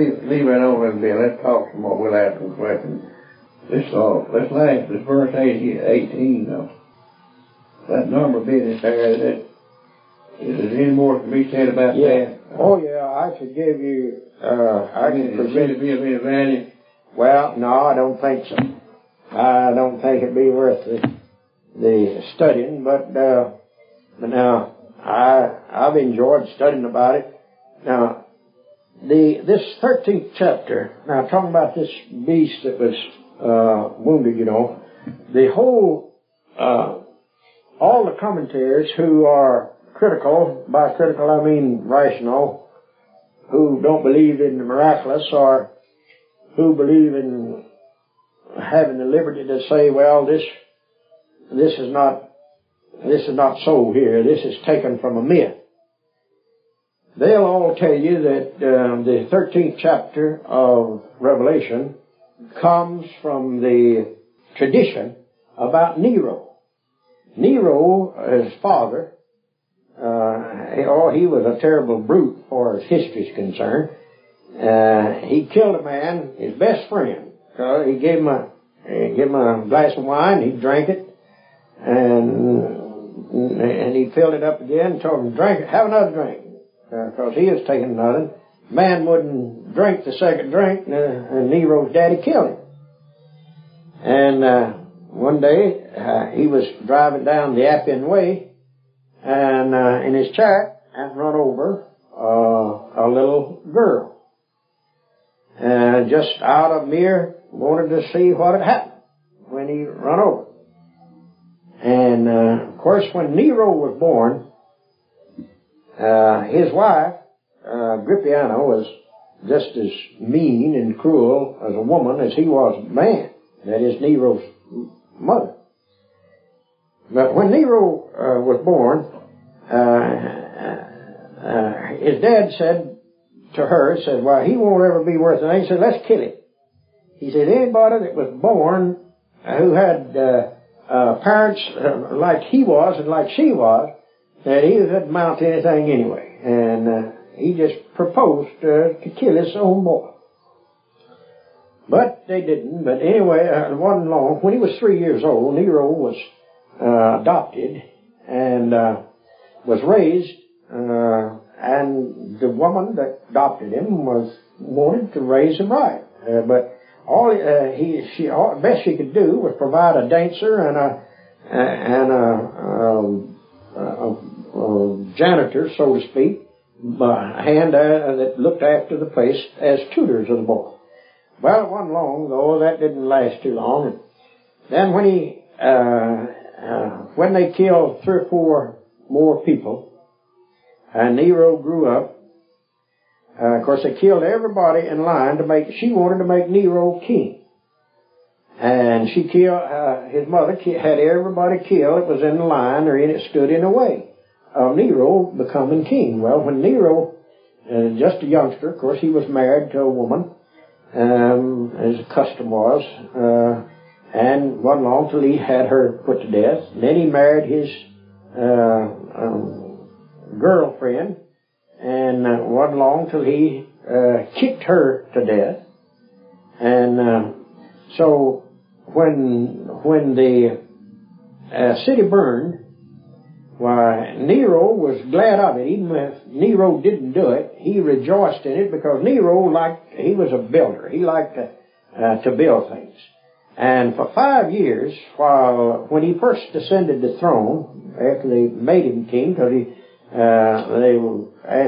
Leave, leave it over and be. Let's talk some more. We'll ask some questions. This uh, let's last this verse 18 though. That number business there, is it, is there any more to be said about Yeah. that? Oh yeah, I could give you, uh, I can present, it be of any value? well, no, I don't think so. I don't think it'd be worth the, the studying, but, uh, but now, I, I've enjoyed studying about it. Now, the, this 13th chapter, now talking about this beast that was, uh, wounded, you know, the whole, uh, all the commentators who are critical, by critical I mean rational, who don't believe in the miraculous or who believe in having the liberty to say, well, this, this is not, this is not so here. This is taken from a myth. They'll all tell you that uh, the 13th chapter of Revelation comes from the tradition about Nero. Nero, his father, uh, oh, he was a terrible brute as far as history concerned. Uh, he killed a man, his best friend. Uh, he gave him a he gave him a glass of wine. He drank it, and and he filled it up again. Told him, "Drink it, have another drink," because he was taking nothing. Man wouldn't drink the second drink, and, uh, and Nero's daddy killed him. And uh, one day uh, he was driving down the Appian Way, and uh, in his chariot and run over uh, a little girl. And just out of mere wanted to see what had happened when he run over. And uh, of course, when Nero was born, uh, his wife uh, Agrippina was just as mean and cruel as a woman as he was a man. That is Nero's mother. But when Nero uh, was born, uh, uh, his dad said to her, said, well, he won't ever be worth anything. He said, let's kill him. He said, anybody that was born uh, who had uh, uh, parents like he was and like she was, that he would amount to anything anyway. And uh, he just proposed uh, to kill his own boy. But they didn't. But anyway, uh, it wasn't long. When he was three years old, Nero was uh, adopted and uh, was raised. Uh, and the woman that adopted him was wanted to raise him right. Uh, but all uh, he, she, all best she could do was provide a dancer and a and a, um, a, a, a janitor, so to speak, a hand uh, that looked after the place as tutors of the boy. Well, it wasn't long though. That didn't last too long. And then when he, uh, uh, when they killed three or four more people, and Nero grew up. Uh, of course, they killed everybody in line to make. She wanted to make Nero king, and she killed uh, his mother. Had everybody killed. It was in line, or in it stood in the way of Nero becoming king. Well, when Nero, uh, just a youngster, of course, he was married to a woman, um, as the custom was, uh, and wasn't long till he had her put to death. Then he married his uh, um, girlfriend, and uh, wasn't long till he uh, kicked her to death. And uh, so when when the uh, city burned, why, Nero was glad of it. Even if Nero didn't do it, he rejoiced in it because Nero liked, he was a builder. He liked to, uh, to build things. And for five years, while, when he first ascended the throne, after they made him king, because he, uh, they were,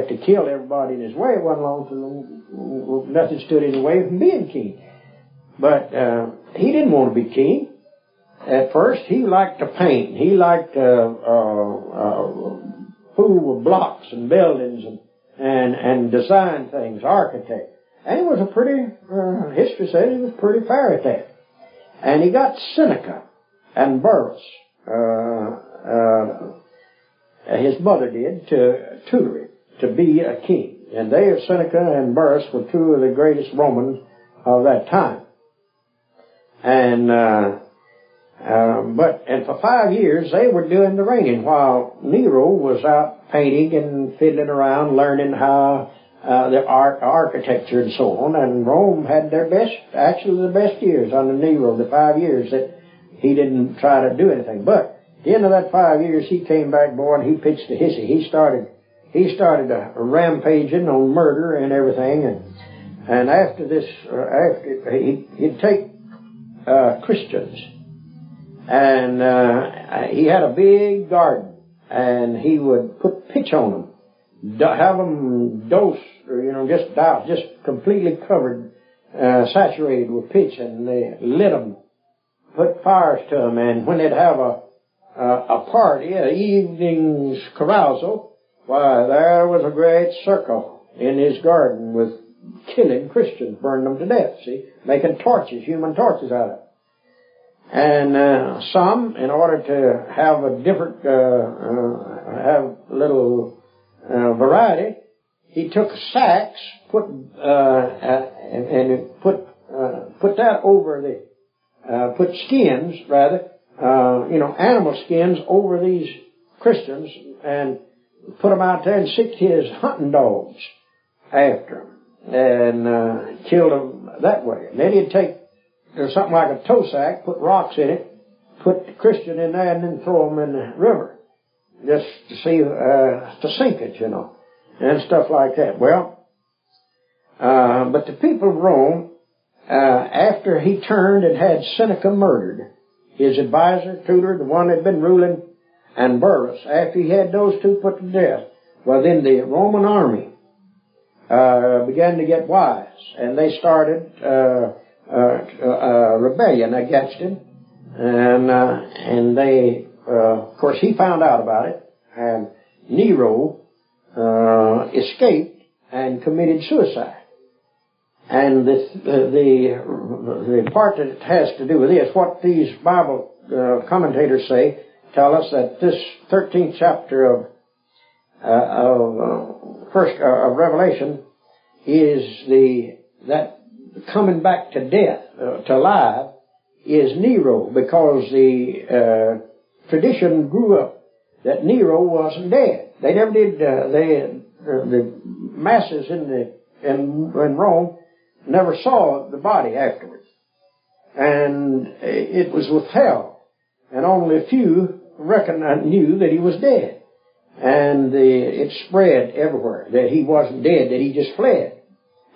to kill everybody in his way, it wasn't long till nothing stood in the way of him being king. But, uh, he didn't want to be king at first he liked to paint. He liked to uh, uh, fool with blocks and buildings and and and design things, architect. And he was a pretty. Uh, history says he was pretty fair at that. And he got Seneca and Burrus, uh, uh, his mother did, to tutor him to be a king. And they, Seneca and Burrus, were two of the greatest Romans of that time. And, uh, but, and for five years they were doing the reigning while Nero was out painting and fiddling around, learning how, uh, the art, architecture and so on. And Rome had their best, actually the best years under Nero, the five years that he didn't try to do anything. But at the end of that five years, he came back, boy, and he pitched a hissy. He started he started a, a rampaging on murder and everything, and and after this, uh, after he he'd take uh, Christians, and uh, he had a big garden, and he would put pitch on them, have them dose, or, you know, just douse, just completely covered, uh, saturated with pitch, and they lit them, put fires to them, and when they'd have a a, a party, an evening's carousal, why, there was a great circle in his garden with killing Christians, burning them to death, see, making torches, human torches out of it. And uh, some, in order to have a different, uh, uh, have little uh, variety, he took sacks, put uh, uh, and, and put put that over the uh put skins rather, uh you know, animal skins over these Christians and put them out there and sicked his hunting dogs after them and uh, killed them that way. And then he'd take there's something like a tow sack, put rocks in it, put the Christian in there, and then throw him in the river just to see uh, to sink it, you know, and stuff like that. Well, uh, but the people of Rome, uh, after he turned and had Seneca murdered, his advisor, tutor, the one that had been ruling and Burrus, after he had those two put to death, well then the Roman army uh, began to get wise, and they started uh, rebellion against him, and uh, and they, uh, of course, he found out about it, and Nero escaped and committed suicide. And the, the, the part that has to do with this, what these Bible commentators say, tell us that this 13th chapter of, uh, of uh, first uh, of Revelation is the that coming back to death uh, to life is Nero because the uh, tradition grew up that Nero wasn't dead. They never did. Uh, they the masses in the in, in Rome never saw the body afterwards, and it was withheld, and only a few recognized, knew that he was dead. And the, it spread everywhere that he wasn't dead, that he just fled.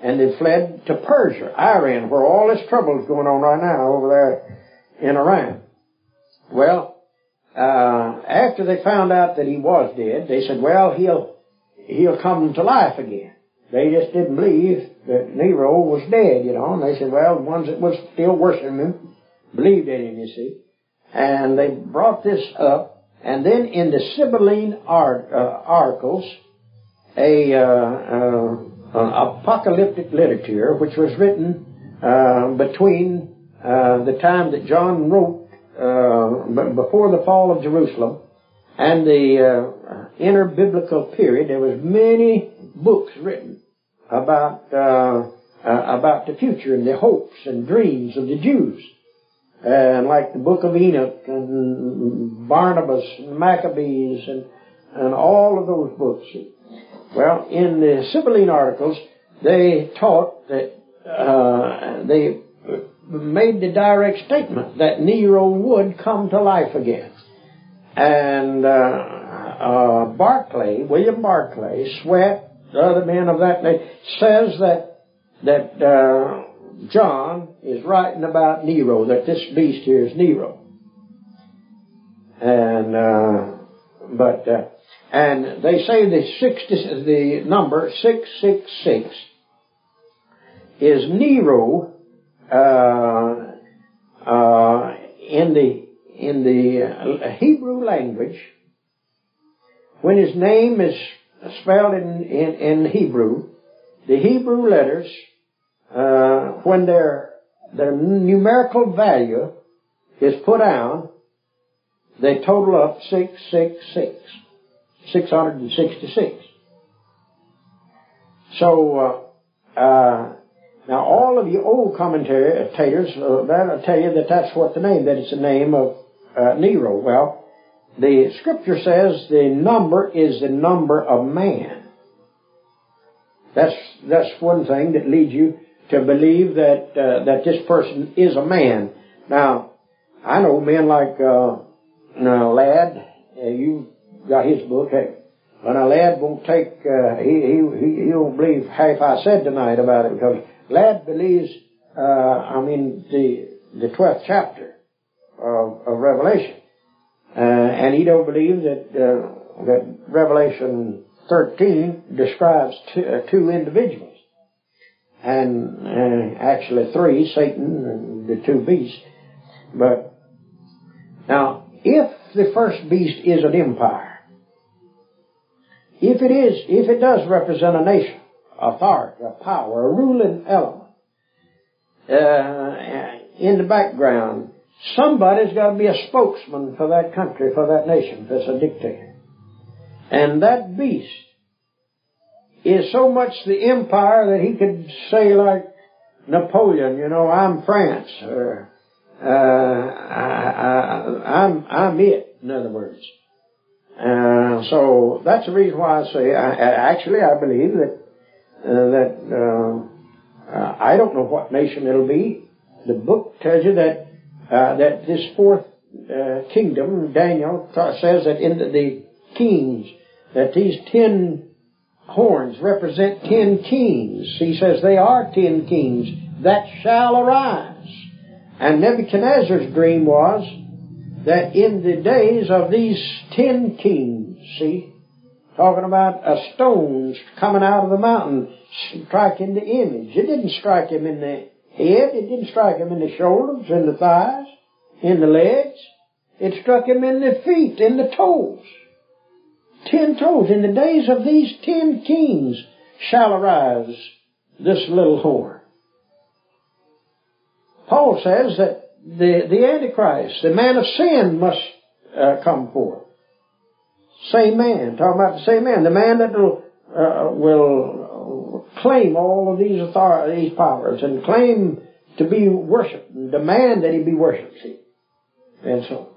And they fled to Persia, Iran, where all this trouble is going on right now over there in Iran. Well, uh, after they found out that he was dead, they said, well, he'll, he'll come to life again. They just didn't believe that Nero was dead, you know, and they said, well, the ones that was still worshiping him believed in him, you see. And they brought this up, and then in the Sibylline art, uh, articles, a uh, uh, apocalyptic literature which was written uh, between uh, the time that John wrote uh, before the fall of Jerusalem and the inner biblical period. There was many books written about about the future and the hopes and dreams of the Jews and like the Book of Enoch and Barnabas and Maccabees and and all of those books. Well, in the Sibylline articles, they taught that uh, they made the direct statement that Nero would come to life again. And uh, uh, Barclay, William Barclay, Swete, the other men of that name, says that that uh, John is writing about Nero, that this beast here is Nero. And, uh, but, uh, and they say the 60, the number 666 is Nero, uh, uh, in the, in the Hebrew language, when his name is spelled in, in, in Hebrew, the Hebrew letters uh, when they're their numerical value is put down, they total up 666. 666. So, uh, uh, now all of the old commentators, uh, that'll tell you that that's what the name, that it's the name of uh, Nero. Well, the scripture says the number is the number of man. That's, that's one thing that leads you to believe that, uh, that this person is a man. Now, I know men like, uh, now, Ladd, uh, you got his book. Hey, and a Ladd won't take, uh, he, he, he, he won't believe half I said tonight about it because lad believes, uh, I mean, the, the 12th chapter of, of Revelation. Uh, and he don't believe that, uh, that Revelation 13 describes two, uh, two individuals. And, uh, actually three, Satan and the two beasts. But, now, if the first beast is an empire, if it is, if it does represent a nation, authority, a power, a ruling element, uh, in the background, somebody's got to be a spokesman for that country, for that nation, that's a dictator. And that beast is so much the empire that he could say like Napoleon, you know, I'm France, or uh, I, I, I'm, I'm it, in other words. Uh, so that's the reason why I say, I, actually I believe that, uh, that, uh, I don't know what nation it'll be. The book tells you that, uh, that this fourth, uh, kingdom, Daniel says that in the, the kings, that these ten horns represent ten kings. He says they are ten kings that shall arise. And Nebuchadnezzar's dream was that in the days of these ten kings, see, talking about a stone coming out of the mountain, striking the image. It didn't strike him in the head, it didn't strike him in the shoulders, in the thighs, in the legs. It struck him in the feet, in the toes. Ten toes. In the days of these ten kings shall arise this little horn. Paul says that the, the Antichrist, the man of sin must uh, come forth. Same man, talking about the same man, the man that will, uh, will claim all of these authority, these powers, and claim to be worshipped, and demand that he be worshipped. See, and so,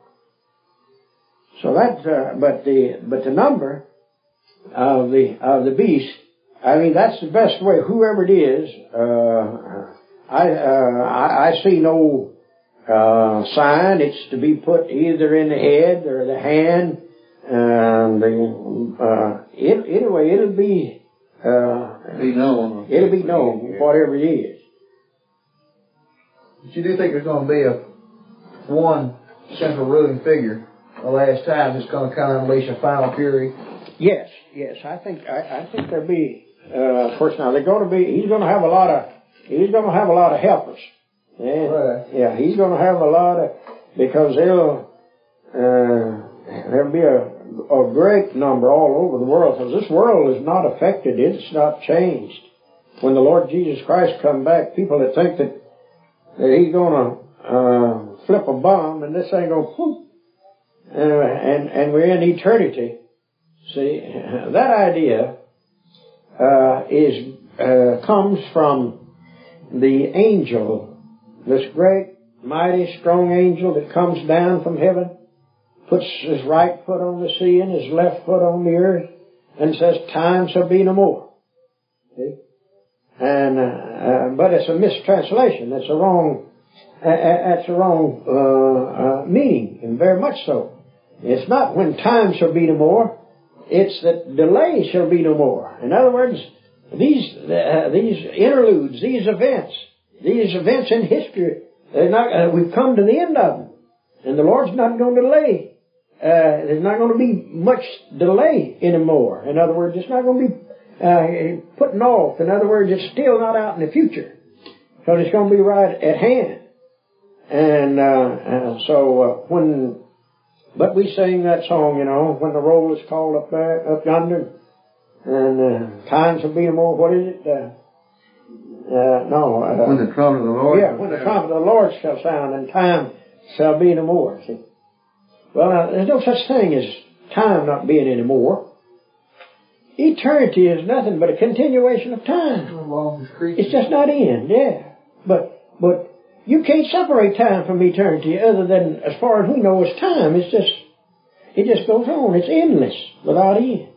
so that, uh, but the but the number of the of the beast, I mean, that's the best way. Whoever it is, uh, I, uh, I, I see no uh, sign. It's to be put either in the head or the hand. And the, uh, it, anyway, it'll be, uh, be known. It'll be known, whatever it is. But you do think there's going to be a one central ruling figure the last time that's going to kind of unleash a final fury? Yes, yes. I think I, I think there'll be. Uh, of course, now they're going to be. He's going to have a lot of he's going to have a lot of helpers. Yeah, yeah, he's going to have a lot of because they'll uh, there'll be a a great number all over the world because this world is not affected. It's not changed. When the Lord Jesus Christ come back, people that think that, that He's going to uh, flip a bomb and this ain't going to uh, and and we're in eternity. See that idea uh, is uh, comes from the angel, this great, mighty, strong angel that comes down from heaven, puts his right foot on the sea and his left foot on the earth, and says, time shall be no more. See? And, uh, uh, but it's a mistranslation. That's a wrong, uh, that's a wrong, uh, uh, meaning, and very much so. It's not when time shall be no more, it's that delay shall be no more. In other words, these, uh, these interludes, these events, these events in history, not, uh, we've come to the end of them. And the Lord's not going to delay. Uh, there's not going to be much delay anymore. In other words, it's not going to be uh, putting off. In other words, it's still not out in the future. So it's going to be right at hand. And uh, uh, so uh, when, but we sing that song, you know, when the roll is called up there, up yonder, and uh, times will be more. What is it? Uh, no. Uh, When the trumpet of the Lord. yeah, when the trumpet of the Lord shall sound, and time shall be no more. See? Well, now, there's no such thing as time not being any more. Eternity is nothing but a continuation of time. Along with creatures. It's just not end, yeah. But but you can't separate time from eternity other than as far as we know it's time. It's just it just goes on. It's endless without end.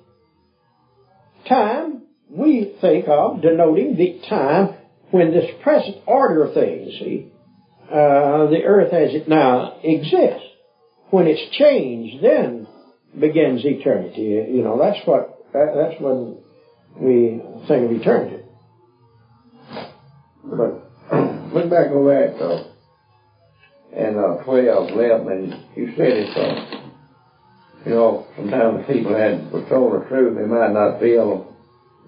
Time we think of denoting the time when this present order of things, see, uh, the earth as it now exists. When it's changed, then begins eternity. You know, that's what that, that's when we think of eternity. But look back over that though. And uh, 12, 11, and you said it, uh, you know, sometimes people had were told the truth, they might not feel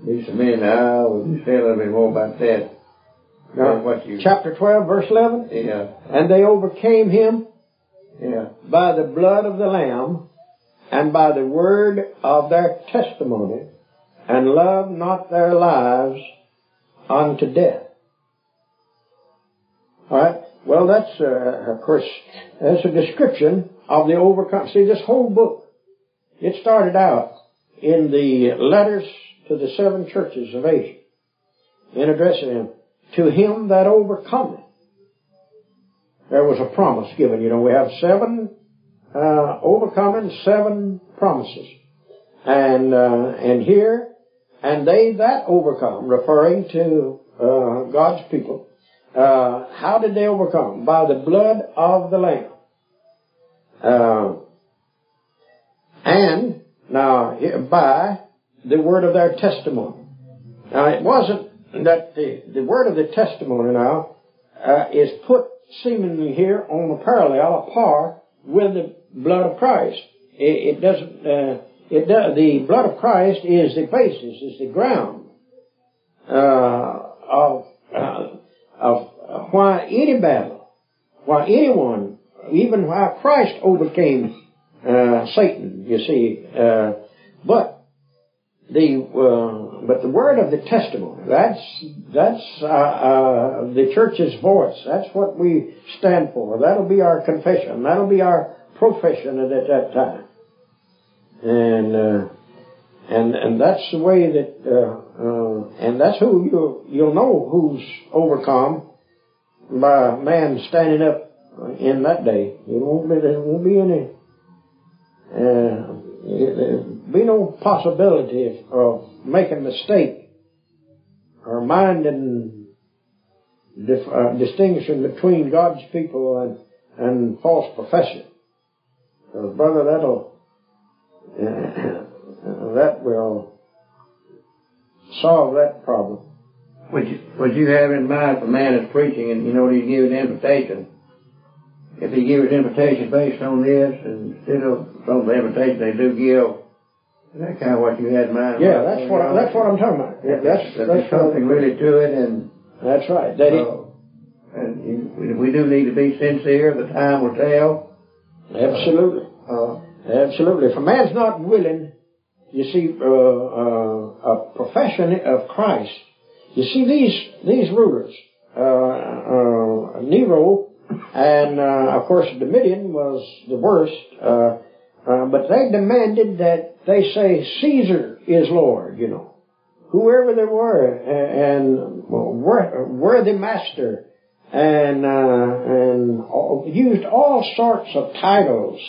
these men in the aisle. Would you say a little bit more about that? Now, you, chapter 12, verse 11. yeah, And they overcame him yeah, by the blood of the Lamb and by the word of their testimony, and loved not their lives unto death. Alright? Well, that's, uh, of course, that's a description of the overcome. See, this whole book, it started out in the letters to the seven churches of Asia, in addressing him, to him that overcometh. There was a promise given. You know, we have seven uh, overcoming, seven promises, and uh, and here, and they that overcome, referring to uh, God's people. Uh, how did they overcome? By the blood of the Lamb. Uh, and now by the word of their testimony. Now it wasn't that the, the word of the testimony now uh, is put seemingly here on a parallel, a par with the blood of Christ. It, it doesn't. Uh, it does, the blood of Christ is the basis, is the ground uh, of uh, of why any battle, why anyone, even why Christ overcame uh, Satan. You see, uh, but the uh, but the word of the testimony that's that's uh, uh, the church's voice. That's what we stand for. That'll be our confession. That'll be our profession at, at that time. And uh, and and that's the way that uh, uh, and that's who you you'll know who's overcome by man standing up in that day. It won't be there won't be any. Uh, be no possibility of making a mistake or minding dif- uh, distinguishing between God's people and, and false profession. Because brother, that'll that will solve that problem. Would you, would you have in mind if a man is preaching and you know he give an invitation? If he gives an invitation based on this instead of some of the invitation they do give, is that kind of what you had in mind? Yeah, that's what I, that's what I'm talking about. Yeah, that's That that's there's something really to it and, That's right. That uh, and you- we- do need to be sincere, the time will tell. absolutely. Uh, Absolutely. If a man's not willing, you see, uh, uh, a profession of Christ, you see these, these rulers, uh, uh, Nero, and, uh, of course, Domitian was the worst, uh, but they demanded that they say Caesar is Lord, you know. Whoever they were, and worthy master, and, uh, and all, used all sorts of titles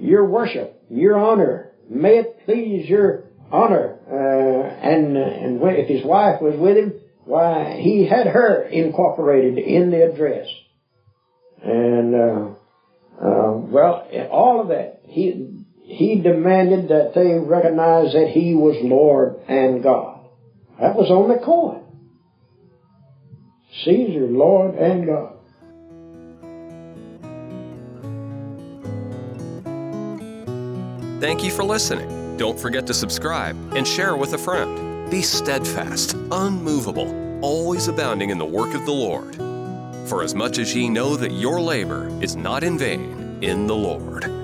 your worship, your honor. May it please your honor. Uh, and and if his wife was with him, why he had her incorporated in the address. And uh, uh, well, all of that, he he demanded that they recognize that he was Lord and God. That was on the coin. Caesar, Lord and God. Thank you for listening. Don't forget to subscribe and share with a friend. Be steadfast, unmovable, always abounding in the work of the Lord. For as much as ye know that your labor is not in vain in the Lord.